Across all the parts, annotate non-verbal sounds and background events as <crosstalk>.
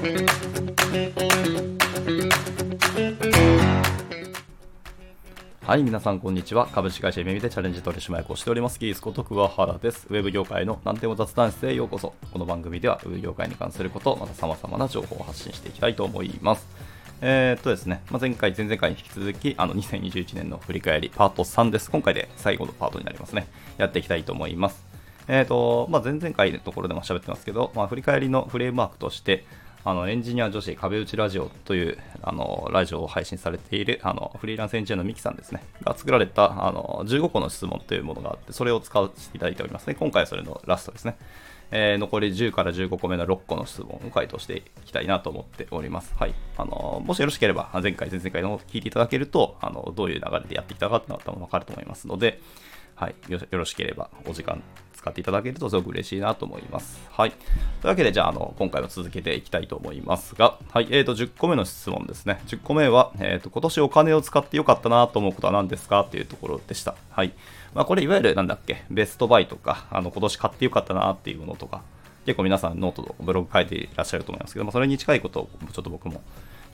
はい、皆さんこんにちは。株式会社耳でチャレンジ取締役をしております、キースこと桑原です。ウェブ業界の何でも雑談室へようこそ。この番組では、ウェブ業界に関すること、また様々な情報を発信していきたいと思います。えー、っとですね、まあ、前回、前々回に引き続き、あの、2021年の振り返り、パート3です。今回で最後のパートになりますね。やっていきたいと思います。えー、っと、まあ、前々回のところでも喋ってますけど、まあ、振り返りのフレームワークとして、あのエンジニア女子壁打ちラジオというあのラジオを配信されているあのフリーランスエンジニアのミキさんですね、が作られたあの15個の質問というものがあって、それを使わせていただいておりますね。今回はそれのラストですね。えー、残り10から15個目の6個の質問を回答していきたいなと思っております。はい。あのもしよろしければ、前回、前々回の聞いていただけると、あのどういう流れでやってきたかっていうのは多分わかると思いますので、はい、よろしければお時間使っていただけるとすごく嬉しいなと思います。はい。というわけで、じゃあ、あの、今回も続けていきたいと思いますが、はい、えーと、10個目の質問ですね。10個目は、えーと、今年お金を使ってよかったなと思うことは何ですかっていうところでした。はい。まあ、これ、いわゆる、なんだっけ、ベストバイとか、あの、今年買ってよかったなっていうものとか、結構皆さんノートと、ブログ書いていらっしゃると思いますけども、それに近いことをちょっと僕も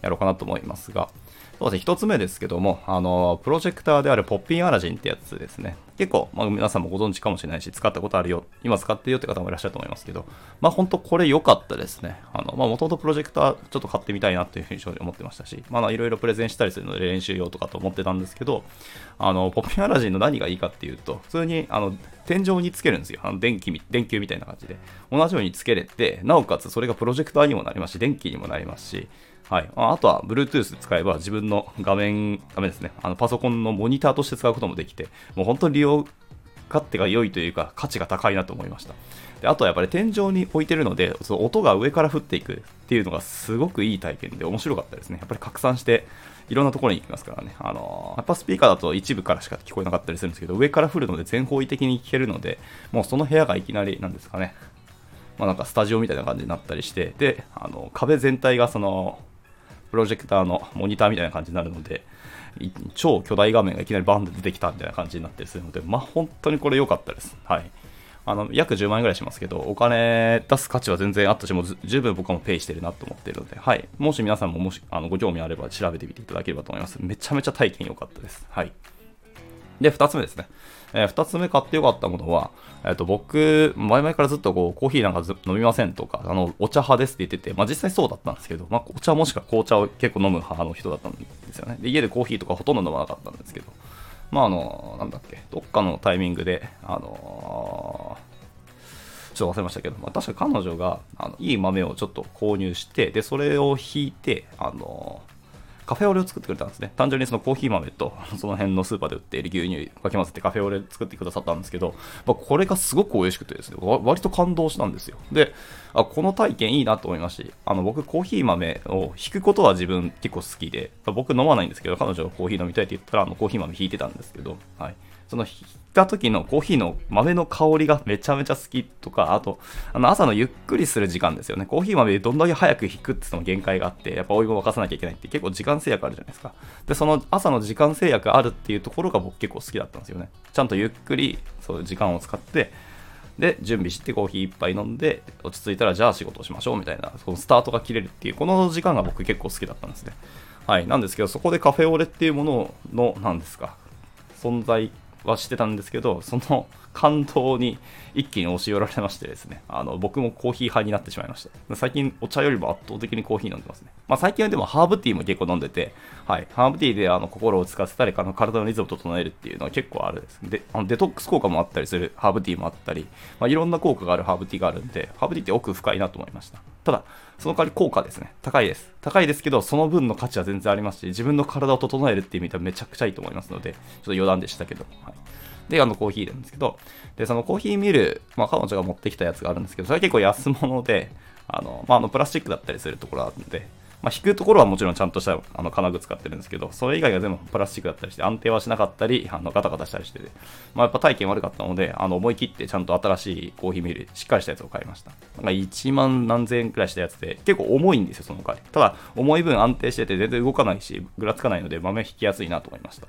やろうかなと思いますが、そうですね、一つ目ですけども、あの、プロジェクターであるポッピンアラジンってやつですね。結構、まあ、皆さんもご存知かもしれないし、使ったことあるよ、今使ってるよって方もいらっしゃると思いますけど、まあ本当これ良かったですね。あの、まあもともとプロジェクターちょっと買ってみたいなっていうふうに正直思ってましたし、まあいろいろプレゼンしたりするので練習用とかと思ってたんですけど、あの、ポッピンアラジンの何がいいかっていうと、普通に、あの、天井につけるんですよ。あの電気、電球みたいな感じで。同じようにつけれて、なおかつそれがプロジェクターにもなりますし、電気にもなりますし、はい。あとは、Bluetooth 使えば自分の画面、画面ですね。あの、パソコンのモニターとして使うこともできて、もう本当に利用勝手が良いというか、価値が高いなと思いました。であとはやっぱり天井に置いてるので、その音が上から降っていくっていうのがすごくいい体験で面白かったですね。やっぱり拡散して、いろんなところに行きますからね。あのー、やっぱスピーカーだと一部からしか聞こえなかったりするんですけど、上から降るので全方位的に聞けるので、もうその部屋がいきなりなんですかね。まあなんかスタジオみたいな感じになったりして、で、あの、壁全体がその、プロジェクターのモニターみたいな感じになるので、超巨大画面がいきなりバンで出てきたみたいな感じになったりするので、まあ本当にこれ良かったです。はい。あの、約10万円ぐらいしますけど、お金出す価値は全然あったし、もう十分僕もペイしてるなと思ってるので、はい。もし皆さんももし、あの、ご興味あれば調べてみていただければと思います。めちゃめちゃ体験良かったです。はい。で、2つ目ですね。えー、2つ目買ってよかったものは、えっ、ー、と、僕、前々からずっとこう、コーヒーなんか飲みませんとか、あの、お茶派ですって言ってて、まあ実際そうだったんですけど、まあお茶もしくは紅茶を結構飲む派の人だったんですよね。で、家でコーヒーとかほとんど飲まなかったんですけど、まああの、なんだっけ、どっかのタイミングで、あのー、ちょっと忘れましたけど、まあ、確か彼女があのいい豆をちょっと購入して、で、それを引いて、あのーカフェオレを作ってくれたんですね。単純にそのコーヒー豆と、<laughs> その辺のスーパーで売っている牛乳かき混ぜてカフェオレ作ってくださったんですけど、まあ、これがすごく美味しくてですね、割と感動したんですよ。で、あこの体験いいなと思いましあの僕コーヒー豆を引くことは自分結構好きで、僕飲まないんですけど、彼女がコーヒー飲みたいって言ったら、あのコーヒー豆引いてたんですけど、はい。その引いた時のコーヒーの豆の香りがめちゃめちゃ好きとか、あと、あの朝のゆっくりする時間ですよね。コーヒー豆どんだけ早く引くってその限界があって、やっぱお湯も沸かさなきゃいけないって結構時間制約あるじゃないですか。で、その朝の時間制約あるっていうところが僕結構好きだったんですよね。ちゃんとゆっくり、そういう時間を使って、で、準備してコーヒー一杯飲んで、落ち着いたらじゃあ仕事をしましょうみたいな、そのスタートが切れるっていう、この時間が僕結構好きだったんですね。はい。なんですけど、そこでカフェオレっていうものの、なんですか、存在はしてたんですけど、その感動に一気に押し寄られましてですね、あの僕もコーヒー派になってしまいました。最近お茶よりも圧倒的にコーヒー飲んでますね。まあ、最近はでもハーブティーも結構飲んでて、はい、ハーブティーであの心をつかせたり、あの体のリズムを整えるっていうのは結構あるです。で、あのデトックス効果もあったりするハーブティーもあったり、まあ、いろんな効果があるハーブティーがあるんで、ハーブティーって奥深いなと思いました。ただ、その代わり効果ですね。高いです。高いですけど、その分の価値は全然ありますし、自分の体を整えるっていう意味ではめちゃくちゃいいと思いますので、ちょっと余談でしたけど、はい。で、あのコーヒーなんですけど、で、そのコーヒーミル、まあ、彼女が持ってきたやつがあるんですけど、それは結構安物で、あの、まあ、あのプラスチックだったりするところあるので、まあ、引くところはもちろんちゃんとしたあの金具使ってるんですけど、それ以外が全部プラスチックだったりして、安定はしなかったり、あのガタガタしたりしてて、まあ、やっぱ体験悪かったので、あの思い切ってちゃんと新しいコーヒーミル、しっかりしたやつを買いました。なんか1万何千円くらいしたやつで、結構重いんですよ、その代わり。ただ、重い分安定してて全然動かないし、ぐらつかないので、豆引きやすいなと思いました。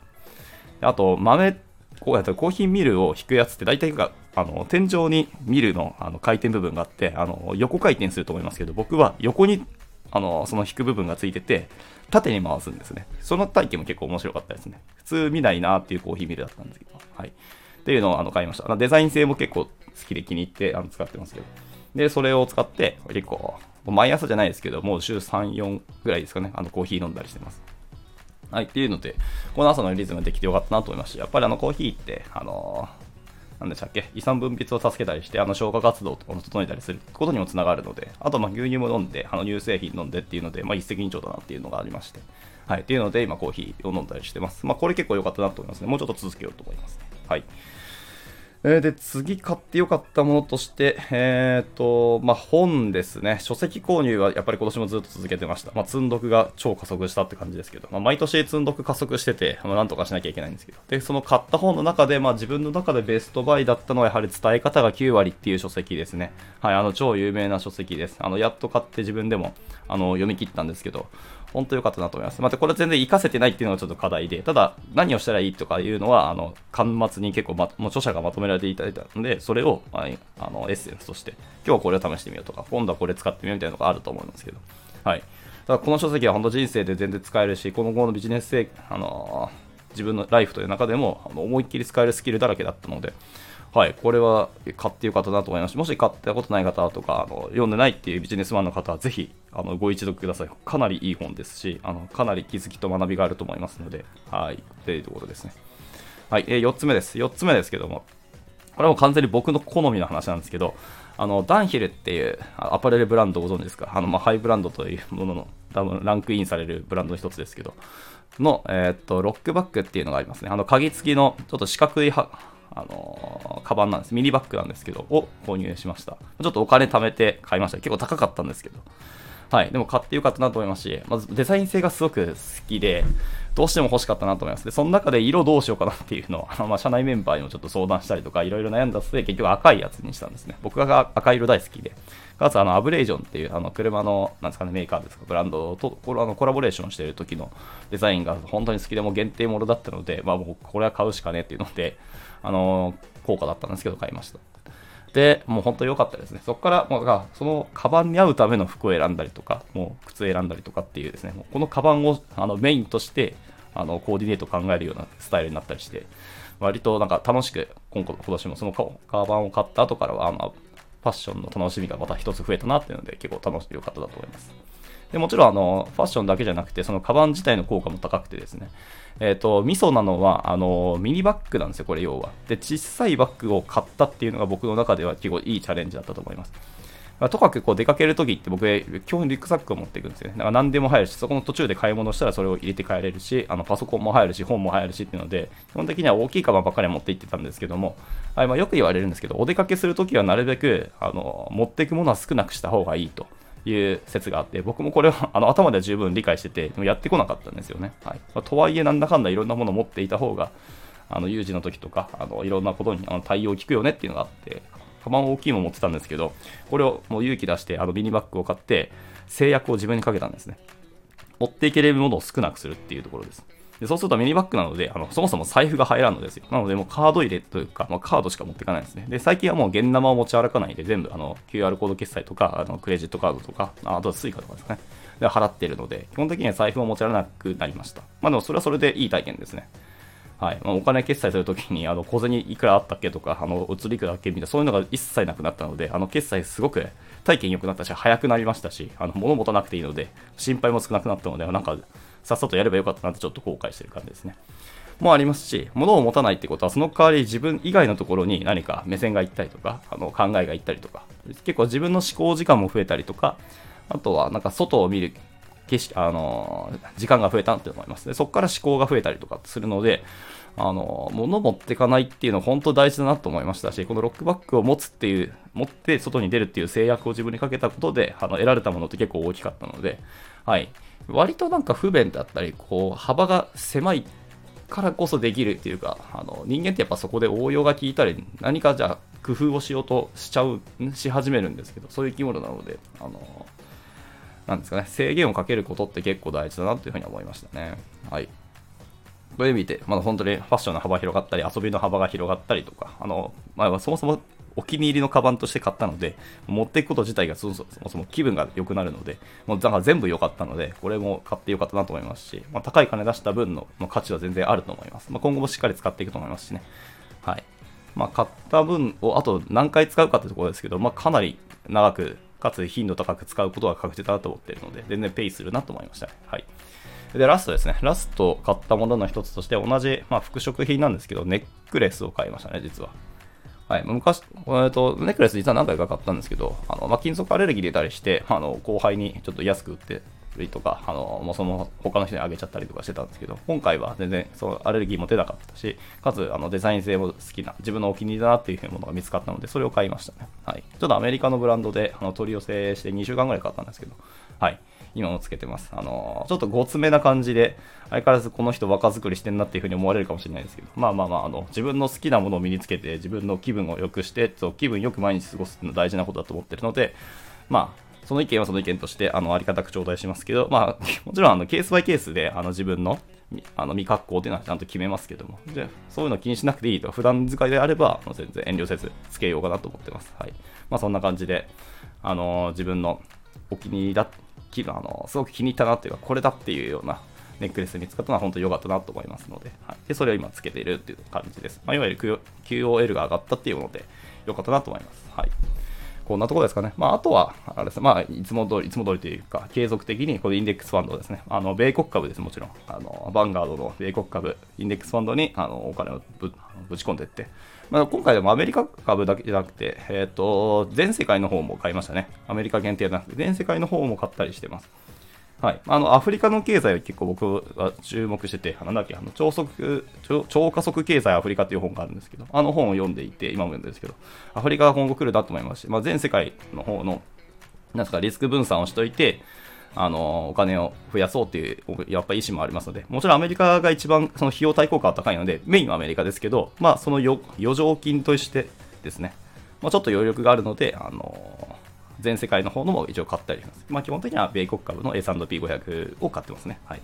あと、豆こうやってコーヒーミルを引くやつって大体があの天井にミルのあの回転部分があってあの横回転すると思いますけど僕は横にあのその引く部分がついてて、縦に回すんですね。その体験も結構面白かったですね。普通見ないなっていうコーヒーミルだったんですけど。はい。っていうのをあの買いました。デザイン性も結構好きで気に入ってあの使ってますけど。で、それを使って結構、毎朝じゃないですけど、もう週3、4ぐらいですかね、あのコーヒー飲んだりしてます。はい、っていうので、この朝のリズムできてよかったなと思いました。やっぱりあのコーヒーって、あのー、何でしたっけ、胃酸分泌を助けたりして、あの消化活動を整えたりすることにもつながるので、あとま牛乳も飲んで、あの乳製品飲んでっていうので、まあ、一石二鳥だなっていうのがありまして、はい、っていうので、今コーヒーを飲んだりしてます。まあ、これ結構良かったなと思いますね。もうちょっと続けようと思いますね。はい。えー、で、次買ってよかったものとして、えっ、ー、と、まあ、本ですね。書籍購入はやっぱり今年もずっと続けてました。まあ、積んどくが超加速したって感じですけど、まあ、毎年積んどく加速してて、まあ、なんとかしなきゃいけないんですけど。で、その買った本の中で、まあ、自分の中でベストバイだったのはやはり伝え方が9割っていう書籍ですね。はい、あの、超有名な書籍です。あの、やっと買って自分でも、あの、読み切ったんですけど、本当良かったなと思います。またこれ全然活かせてないっていうのがちょっと課題で、ただ何をしたらいいとかいうのは、あの、端末に結構、ま、もう著者がまとめられていただいたので、それを、あの、エッセンスとして、今日はこれを試してみようとか、今度はこれ使ってみようみたいなのがあると思うんですけど、はい。ただこの書籍は本当人生で全然使えるし、この後のビジネス性、あのー、自分のライフという中でも、あの思いっきり使えるスキルだらけだったので、はい、これは買ってよかったなと思いますし、もし買ったことない方とか、あの読んでないっていうビジネスマンの方は、ぜひあのご一読ください。かなりいい本ですし、あのかなり気づきと学びがあると思いますので、はい、というところですね。はい、えー、4つ目です。4つ目ですけども、これはもう完全に僕の好みの話なんですけど、あのダンヒルっていうアパレルブランドご存知ですか？あの、まあ、ハイブランドというものの多分ランクインされるブランドの一つですけど、の、えー、っと、ロックバックっていうのがありますね。あの、鍵付きの、ちょっと四角いは、あのー、カバンなんです。ミニバッグなんですけど、を購入しました。ちょっとお金貯めて買いました。結構高かったんですけど。はい。でも買ってよかったなと思いますし、まずデザイン性がすごく好きで、どうしても欲しかったなと思います。で、その中で色どうしようかなっていうのを、<laughs> まあ、社内メンバーにもちょっと相談したりとか、いろいろ悩んだ末、結局赤いやつにしたんですね。僕が赤色大好きで。かつ、あの、アブレージョンっていう、あの、車の、なんですかね、メーカーですか、ブランドと、これあのコラボレーションしてる時のデザインが本当に好きでも限定ものだったので、まあ、もうこれは買うしかねっていうので、あの、高価だったんですけど、買いました。で、もう本当良かったですね。そこから、まあ、そのカバンに合うための服を選んだりとか、もう靴選んだりとかっていうですね、このカバンをあのメインとして、あのコーディネートを考えるようなスタイルになったりして、割となんか楽しく今今年もそのカバンを買った後からは、まあ、ファッションの楽しみがまた一つ増えたなっていうので結構楽しい良かっただと思います。でもちろんあのファッションだけじゃなくて、そのカバン自体の効果も高くてですね、えっ、ー、と、ミソなのは、あの、ミニバッグなんですよ、これ要は。で、小さいバッグを買ったっていうのが僕の中では結構いいチャレンジだったと思います。まあ、とかくこう出かけるときって僕、基本リュックサックを持っていくんですよね。だから何でも入るし、そこの途中で買い物したらそれを入れて帰れるし、あのパソコンも入るし、本も入るしっていうので、基本的には大きいカバンばっかり持って行ってたんですけども、はいまあ、よく言われるんですけど、お出かけするときはなるべくあの持っていくものは少なくした方がいいと。いう説があって、僕もこれはあの頭では十分理解してて、でもやってこなかったんですよね。はいまあ、とはいえ、なんだかんだいろんなものを持っていた方が、あの有事の時とか、あのいろんなことにあの対応効くよねっていうのがあって、カバン大きいも持ってたんですけど、これをもう勇気出して、あのミニバッグを買って、制約を自分にかけたんですね。持っていけるものを少なくするっていうところです。でそうするとミニバッグなのであの、そもそも財布が入らんのですよ。なので、もうカード入れというか、まあ、カードしか持っていかないんですね。で、最近はもう現生を持ち歩かないで、全部あの QR コード決済とか、あのクレジットカードとか、あとは Suica とかですかね。で、払ってるので、基本的には財布を持ち歩かなくなりました。まあでも、それはそれでいい体験ですね。はい。まあ、お金決済するときに、あの、小銭いくらあったっけとか、あの、移りいくらだっけみたいな、そういうのが一切なくなったので、あの、決済すごく体験良くなったし、早くなりましたし、あの、物持たなくていいので、心配も少なくなったので、なんか、さっさとやればよかったなってちょっと後悔してる感じですね。もありますし、物を持たないってことは、その代わり自分以外のところに何か目線がいったりとか、あの考えがいったりとか、結構自分の思考時間も増えたりとか、あとはなんか外を見る景色、あの時間が増えたって思います。でそこから思考が増えたりとかするので、あの物持ってかないっていうの本当大事だなと思いましたし、このロックバッグを持つっていう、持って外に出るっていう制約を自分にかけたことで、あの得られたものって結構大きかったので、はい。割となんか不便だったり、こう、幅が狭いからこそできるっていうか、あの人間ってやっぱそこで応用が効いたり、何かじゃあ工夫をしようとしちゃう、し始めるんですけど、そういう生き物なので、あの、なんですかね、制限をかけることって結構大事だなというふうに思いましたね。はい。そういう意味で、まだ本当にファッションの幅広がったり、遊びの幅が広がったりとか、あの、まあ、そもそもお気に入りのカバンとして買ったので、持っていくこと自体がそもそも気分が良くなるので、もうだから全部良かったので、これも買って良かったなと思いますし、まあ、高い金出した分のま価値は全然あると思います。まあ、今後もしっかり使っていくと思いますしね。はい。まあ、買った分をあと何回使うかってところですけど、まあ、かなり長く、かつ頻度高く使うことは確実だなと思っているので、全然ペイするなと思いました、ね。はい。で、ラストですね。ラスト買ったものの一つとして、同じ、まあ、服飾品なんですけど、ネックレスを買いましたね、実は。はい、昔、えっと、ネックレス実は何回か買ったんですけど、あのまあ、金属アレルギー出たりして、あの後輩にちょっと安く売ってりとか、あのもうその他の人にあげちゃったりとかしてたんですけど、今回は全然そのアレルギーも出なかったし、かつあのデザイン性も好きな、自分のお気に入りだなっていうものが見つかったので、それを買いましたね。はい。ちょっとアメリカのブランドであの取り寄せして2週間ぐらい買ったんですけど、はい。今もつけてます。あのちょっとごつめな感じで、相変わらずこの人若作りしてんなっていう風に思われるかもしれないですけど、まあまあまあ、あの自分の好きなものを身につけて、自分の気分を良くして、気分よく毎日過ごすっていうのは大事なことだと思ってるので、まあ、その意見はその意見として、あの、ありがたく頂戴しますけど、まあ、<laughs> もちろん、あの、ケースバイケースで、あの、自分の、あの、未格好っていうのはちゃんと決めますけども、で、そういうの気にしなくていいと、普段使いであれば、全然遠慮せず、つけようかなと思ってます。はい。まあ、そんな感じで、あの、自分のお気に入りだ、あの、すごく気に入ったなというか、これだっていうような、ネックレス見つかったのは本当に良かったなと思いますので、はい、でそれを今つけているっていう感じです。まあ、いわゆる QOL が上がったっていうので、良かったなと思います。はい。こんなところですかね。まあ、あとは、あれですまあ、いつも通り、いつも通りというか、継続的に、このインデックスファンドですね。あの、米国株です、もちろん。あの、バンガードの米国株、インデックスファンドに、あの、お金をぶぶち込んでいって、まあ、今回でもアメリカ株だけじゃなくて、えっ、ー、と、全世界の方も買いましたね。アメリカ限定じゃなくて、全世界の方も買ったりしてます。はい、あのアフリカの経済は結構僕は注目してて、なんだっけ、あの超速超超加速経済アフリカっていう本があるんですけど、あの本を読んでいて、今も読んでるんですけど、アフリカが今後来るなと思いますし、まあ、全世界の方のなんですかリスク分散をしといて、あのお金を増やそうっていうやっぱ意思もありますので、もちろんアメリカが一番その費用対効果は高いので、メインはアメリカですけど、まあ、その余剰金としてですね、まあ、ちょっと余力があるので、あの全世界の方のも一応買ったりします。まあ、基本的には米国株の S&P500 を買ってますね。はい。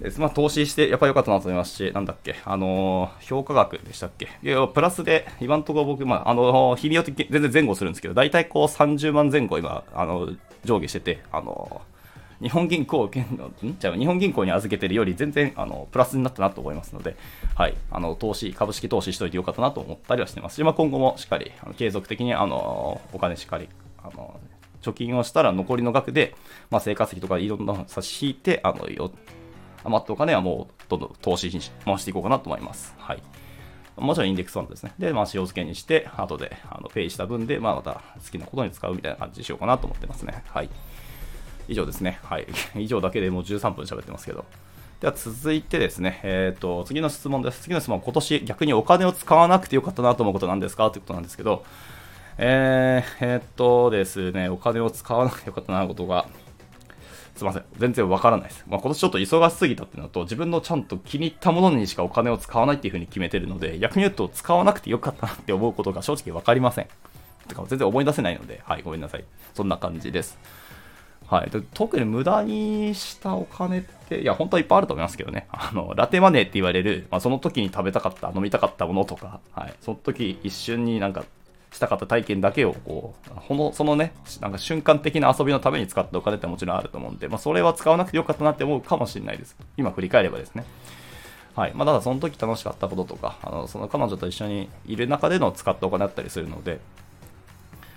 ですまあ、投資してやっぱり良かったなと思いますし、なんだっけ、あのー、評価額でしたっけ、いやプラスで、今のところ僕、まあ、あのー、日によって全然前後するんですけど、大体こう30万前後今、あのー、上下してて、あの日本銀行、ん？じゃ日本銀行に預けてるより全然あのプラスになったなと思いますので、はい、あの投資、株式投資しといてよかったなと思ったりはしてますし、まあ、今後もしっかりあの継続的にあのお金しっかりあの貯金をしたら残りの額で、まあ、生活費とかいろんな差し引いて、あのよ余ったお金はもうどんどん投資に回していこうかなと思います。はい。もちろんインデックスファンドですね。で、まあ、塩漬けにして、後であのペイした分で、まあ、また好きなことに使うみたいな感じにしようかなと思ってますね。はい。以上ですね。はい。<laughs> 以上だけでもう13分喋ってますけど。では続いてですね、えっ、ー、と、次の質問です。次の質問は今年逆にお金を使わなくてよかったなと思うことなんですか？ということなんですけど、えー、えー、っとですね、お金を使わなくてよかったなことが、すみません。全然わからないです。まあ、今年ちょっと忙しすぎたっていうのと、自分のちゃんと気に入ったものにしかお金を使わないっていうふうに決めてるので、逆に言うと使わなくてよかったなって思うことが正直わかりません。てか全然思い出せないので、はい、ごめんなさい。そんな感じです。はい、特に無駄にしたお金って、いや、本当はいっぱいあると思いますけどね。あの、ラテマネーって言われる、まあ、その時に食べたかった、飲みたかったものとか、はい、その時一瞬になんかしたかった体験だけをこう、このそのね、なんか瞬間的な遊びのために使ったお金ってもちろんあると思うんで、まあ、それは使わなくてよかったなって思うかもしれないです。今振り返ればですね。はい。まあ、ただその時楽しかったこととか、あのその彼女と一緒にいる中での使ったお金だったりするので、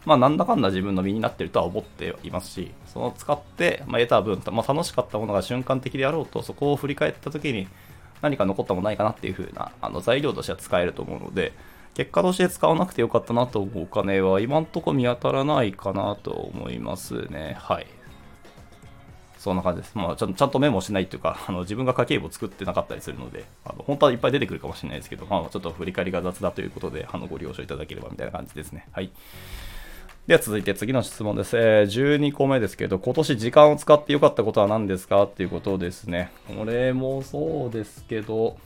まあ、なんだかんだ自分の身になってるとは思っていますし、その使って、まあ、得た分、まあ、楽しかったものが瞬間的であろうと、そこを振り返った時に何か残ったものないかなっていう風なあの材料としては使えると思うので、結果として使わなくてよかったなと思うお金は今んとこ見当たらないかなと思いますね。はい。そんな感じです。まあ、ちゃんちゃんとメモしないというか、<laughs> あの自分が家計簿作ってなかったりするので、あの本当はいっぱい出てくるかもしれないですけど、まあ、ちょっと振り返りが雑だということで、あのご了承いただければみたいな感じですね。はい。では続いて次の質問です。えー、12個目ですけど、今年時間を使ってよかったことは何ですかっていうことですね。これもそうですけど、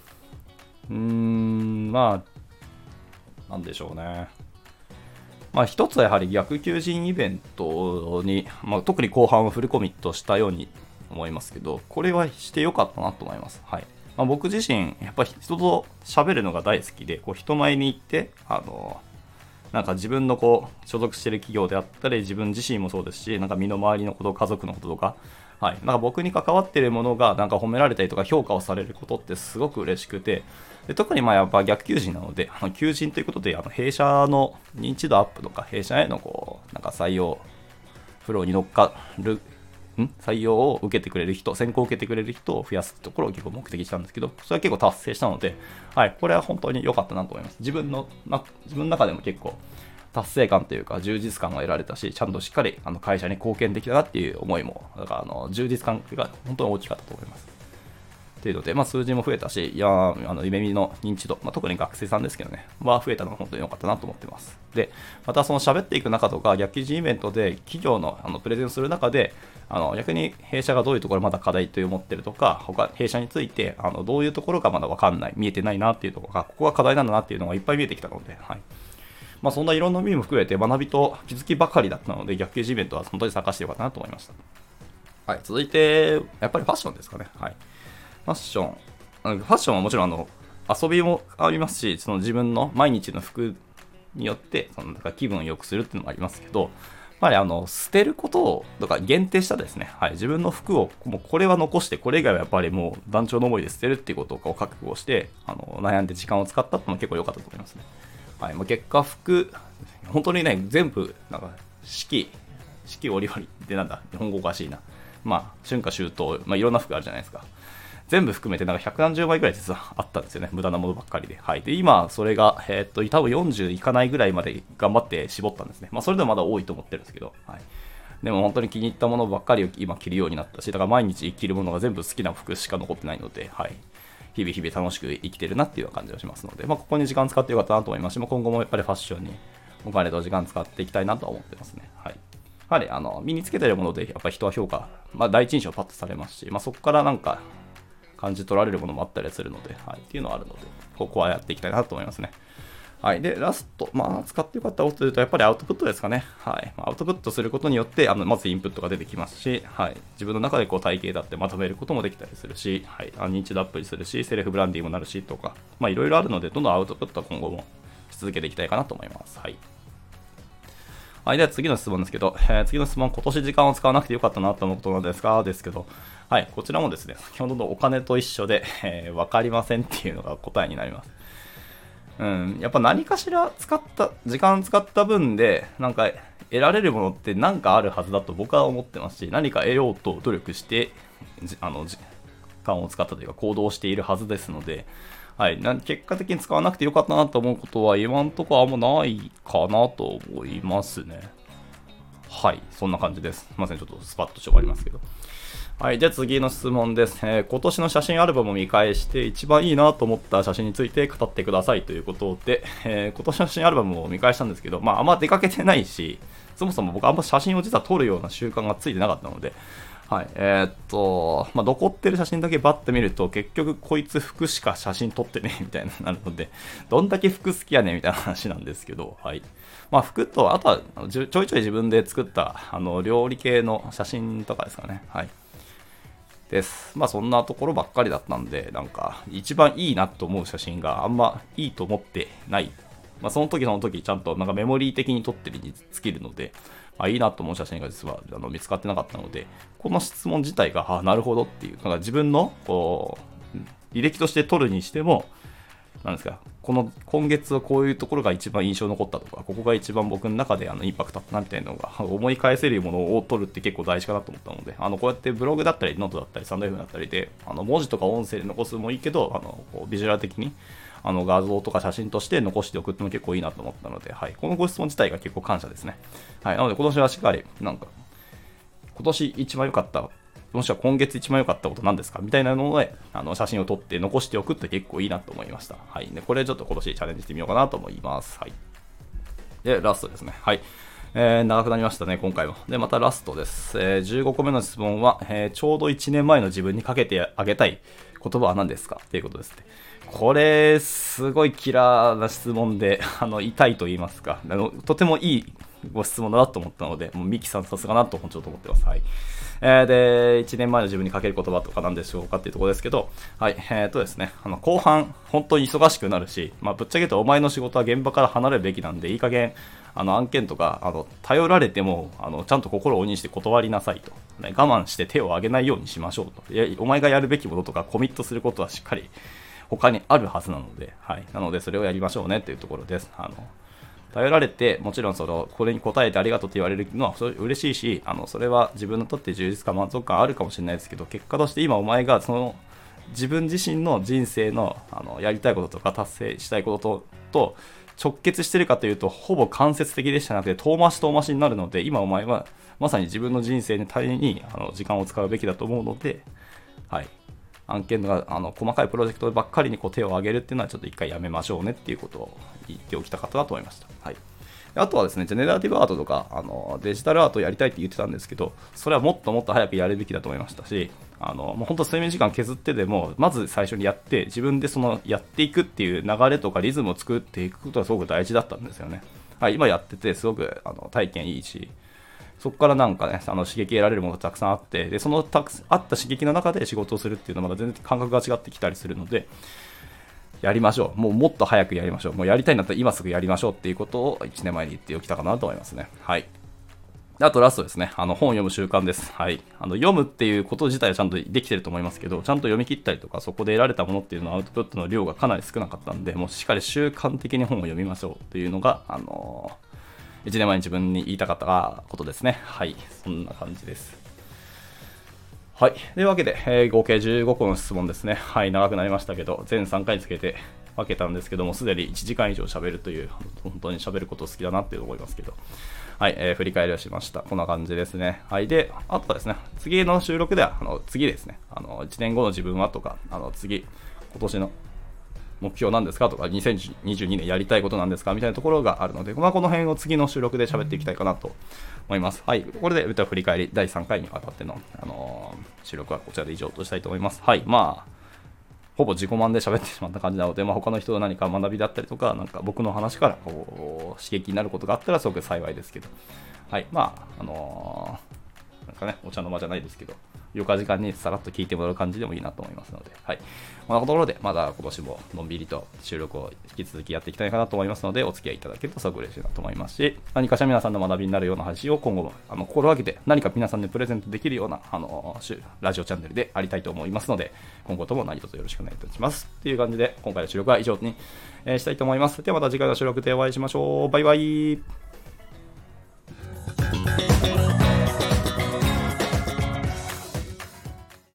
うーん、まあ、なんでしょうね。まあ、一つはやはり逆求人イベントに、まあ、特に後半はフルコミットしたように思いますけど、これはしてよかったなと思います。はいまあ、僕自身、やっぱり人と喋るのが大好きで、こう人前に行って、あのなんか自分のこう所属してる企業であったり自分自身もそうですしなんか身の回りのこと家族のこととかはい、なんか僕に関わってるものがなんか褒められたりとか評価をされることってすごく嬉しくてで特にまあやっぱ逆求人なのであの求人ということであの弊社の認知度アップとか弊社へのこうなんか採用フローに乗っかるん？採用を受けてくれる人、選考を受けてくれる人を増やすところを結構目的したんですけど、それは結構達成したので、はい、これは本当に良かったなと思います。自分の、ま、自分の中でも結構、達成感というか充実感が得られたし、ちゃんとしっかりあの会社に貢献できたなっていう思いも、だからあの充実感が本当に大きかったと思います。というので、まあ、数字も増えたし、いやあの夢見の認知度、まあ、特に学生さんですけどね、は増えたのが本当に良かったなと思ってます。で、またその喋っていく中とか、逆記事イベントで企業のあのプレゼンする中で、あの逆に弊社がどういうところまだ課題と思ってるとか、他弊社についてあのどういうところがまだ分かんない、見えてないなっていうところが、ここが課題なんだなっていうのがいっぱい見えてきたので、はい。まあ、そんないろんな意味も含めて学びと気づきばかりだったので、逆記事イベントは本当に参加してよかったなと思いました。はい、続いて、やっぱりファッションですかね。はい。ファッション、ファッションはもちろんあの遊びもありますし、その自分の毎日の服によってそのだか気分を良くするっていうのもありますけど、やっぱりあの捨てることをとか限定したですね、はい、自分の服をもうこれは残して、これ以外はやっぱりもう団長の思いで捨てるっていうことを覚悟してあの悩んで時間を使ったってのも結構良かったと思いますね。はいまあ、結果、服、本当にね、全部、なんか四季、四季折々ってなんだ、日本語おかしいな。まあ、春夏秋冬、まあ、いろんな服あるじゃないですか。全部含めてなんか百何十枚ぐらい実はあったんですよね。無駄なものばっかりで。はい。で、今、それが、えー、っと、多分40いかないぐらいまで頑張って絞ったんですね。まあ、それでもまだ多いと思ってるんですけど、はい。でも本当に気に入ったものばっかりを今着るようになったし、だから毎日着るものが全部好きな服しか残ってないので、はい。日々日々楽しく生きてるなっていう感じがしますので、まあ、ここに時間使ってよかったなと思いますし、今後もやっぱりファッションにお金と時間使っていきたいなとは思ってますね。はい。やはりあの身につけてるもので、やっぱり人は評価、まあ、第一印象パッとされますし、まあ、そこからなんか感じ取られるものもあったりするので、はい、っていうのはあるので、ここはやっていきたいなと思いますね。はい。で、ラスト、まあ、使ってよかったことというと、やっぱりアウトプットですかね。はい。アウトプットすることによって、あのまずインプットが出てきますし、はい。自分の中でこう体系だってまとめることもできたりするし、はい。認知度アップにするし、セルフブランディングもなるしとか、まあ、いろいろあるので、どんどんアウトプットは今後もし続けていきたいかなと思います。はい。はい。では次の質問ですけど、えー、次の質問、今年時間を使わなくてよかったなと思うことなんですかですけど、はい。こちらもですね、先ほどのお金と一緒で、<laughs> えー、わかりませんっていうのが答えになります。うん、やっぱ何かしら使った、時間使った分で、なんか得られるものって何かあるはずだと僕は思ってますし、何か得ようと努力して、あの、時間を使ったというか行動しているはずですので、はい、結果的に使わなくてよかったなと思うことは今んとこあんまないかなと思いますね。はい、そんな感じです。すいません、ちょっとスパッと終わりますけど。はい。じゃあ次の質問です。えー、今年の写真アルバムを見返して一番いいなと思った写真について語ってくださいということで、えー、今年の写真アルバムを見返したんですけど、まああんま出かけてないし、そもそも僕あんま写真を実は撮るような習慣がついてなかったので、はい。えー、っと、まあ、残ってる写真だけバッて見ると、結局こいつ服しか写真撮ってね <laughs> みたいになるので、どんだけ服好きやねみたいな話なんですけど、はい。まあ、服と、あとはちょいちょい自分で作った、あの、料理系の写真とかですかね。はい。です。まあそんなところばっかりだったんで、なんか一番いいなと思う写真があんまいいと思ってない。まあその時その時ちゃんとなんかメモリー的に撮ってるに尽きるので、まあいいなと思う写真が実はあの見つかってなかったので、この質問自体が、あなるほどっていう、なんか自分のこう、履歴として撮るにしても、なんですか、この今月はこういうところが一番印象残ったとか、ここが一番僕の中であのインパクトあったなみたいなのが <laughs> 思い返せるものを取るって結構大事かなと思ったので、あのこうやってブログだったり、ノートだったり、サンド F だったりで、あの文字とか音声で残すもいいけど、あのこうビジュアル的にあの画像とか写真として残しておくっても結構いいなと思ったので、はい、このご質問自体が結構感謝ですね。はい、なので今年はしっかり、なんか、今年一番良かったもしくは今月一番良かったこと何ですか？みたいなので、あの写真を撮って残しておくって結構いいなと思いました。はい。で、これちょっと今年チャレンジしてみようかなと思います。はい。で、ラストですね。はい。えー、長くなりましたね、今回も。で、またラストです。えー、15個目の質問は、えー、ちょうど1年前の自分にかけてあげたい言葉は何ですか？っていうことですね。これ、すごいキラーな質問で、あの、痛いと言いますか、あの、とてもいいご質問だなと思ったので、もうミキさんさすがなとちょっと思ってます。はい。えー、で、1年前の自分にかける言葉とかなんでしょうかっていうところですけど、はい、えー、とですね、あの、後半、本当に忙しくなるし、まあ、ぶっちゃけ言うとお前の仕事は現場から離れるべきなんで、いい加減、あの、案件とか、あの、頼られても、あの、ちゃんと心を鬼にして断りなさいと。ね、我慢して手を挙げないようにしましょうと。いや、お前がやるべきこととか、コミットすることはしっかり、他にあるはずなので、はい。なので、それをやりましょうねっていうところです。あの、頼られて、もちろんその、これに答えてありがとうって言われるのは嬉しいし、あの、それは自分にとって充実感、満足感あるかもしれないですけど、結果として今お前がその、自分自身の人生のあのやりたいこととか達成したいことと直結してるかというと、ほぼ間接的でしたなくて、遠回し遠回しになるので、今お前はまさに自分の人生のためにあの時間を使うべきだと思うので、はい。案件があの細かいプロジェクトばっかりにこう手を挙げるっていうのはちょっと一回やめましょうねっていうことを言っておきたかったなと思いました。はい。あとはですね、ジェネラティブアートとかあのデジタルアートやりたいって言ってたんですけど、それはもっともっと早くやるべきだと思いましたし、あのもう本当睡眠時間削ってでも、まず最初にやって、自分でそのやっていくっていう流れとかリズムを作っていくことがすごく大事だったんですよね。はい、今やってて、すごくあの体験いいし、そこからなんかね、あの刺激得られるものがたくさんあって、でそのたくあった刺激の中で仕事をするっていうのはまだ全然感覚が違ってきたりするので、やりましょう。もうもっと早くやりましょう。もうやりたいんだったら今すぐやりましょうっていうことを1年前に言っておきたかなと思いますね。はい。あとラストですね。あの本を読む習慣です。はい。あの読むっていうこと自体はちゃんとできてると思いますけど、ちゃんと読み切ったりとか、そこで得られたものっていうのはアウトプットの量がかなり少なかったんで、もうしっかり習慣的に本を読みましょうというのが、あのー、1年前に自分に言いたかったことですね。はい。そんな感じです。はい。というわけで、えー、合計15個の質問ですね。はい。長くなりましたけど、全3回つけて分けたんですけども、すでに1時間以上喋るという、本当に喋ること好きだなって思いますけど、はい、えー、振り返りをしました。こんな感じですね。はい。で、あとはですね、次の収録では、あの、次ですね、あの、1年後の自分はとか、あの、次、今年の目標なんですかとか、2022年やりたいことなんですかみたいなところがあるので、まあ、この辺を次の収録で喋っていきたいかなと思います。はい。これで歌振り返り第3回にわたっての、あのー、収録はこちらで以上としたいと思います。はい。まあ、ほぼ自己満で喋ってしまった感じなので、まあ、他の人の何か学びだったりとか、なんか僕の話からこう刺激になることがあったらすごく幸いですけど、はい、まあ、あのー、なんかね、お茶の間じゃないですけど、余暇時間にさらっと聞いてもらう感じでもいいなと思いますので、はい。こんなところで、まだ今年ものんびりと収録を引き続きやっていきたいかなと思いますので、お付き合いいただけるとすごく嬉しいなと思いますし、何かしら皆さんの学びになるような配信を今後もあの心がけて、何か皆さんにプレゼントできるような、あの、ラジオチャンネルでありたいと思いますので、今後とも何卒よろしくお願いいたします。という感じで、今回の収録は以上に、え、したいと思います。ではまた次回の収録でお会いしましょう。バイバイ。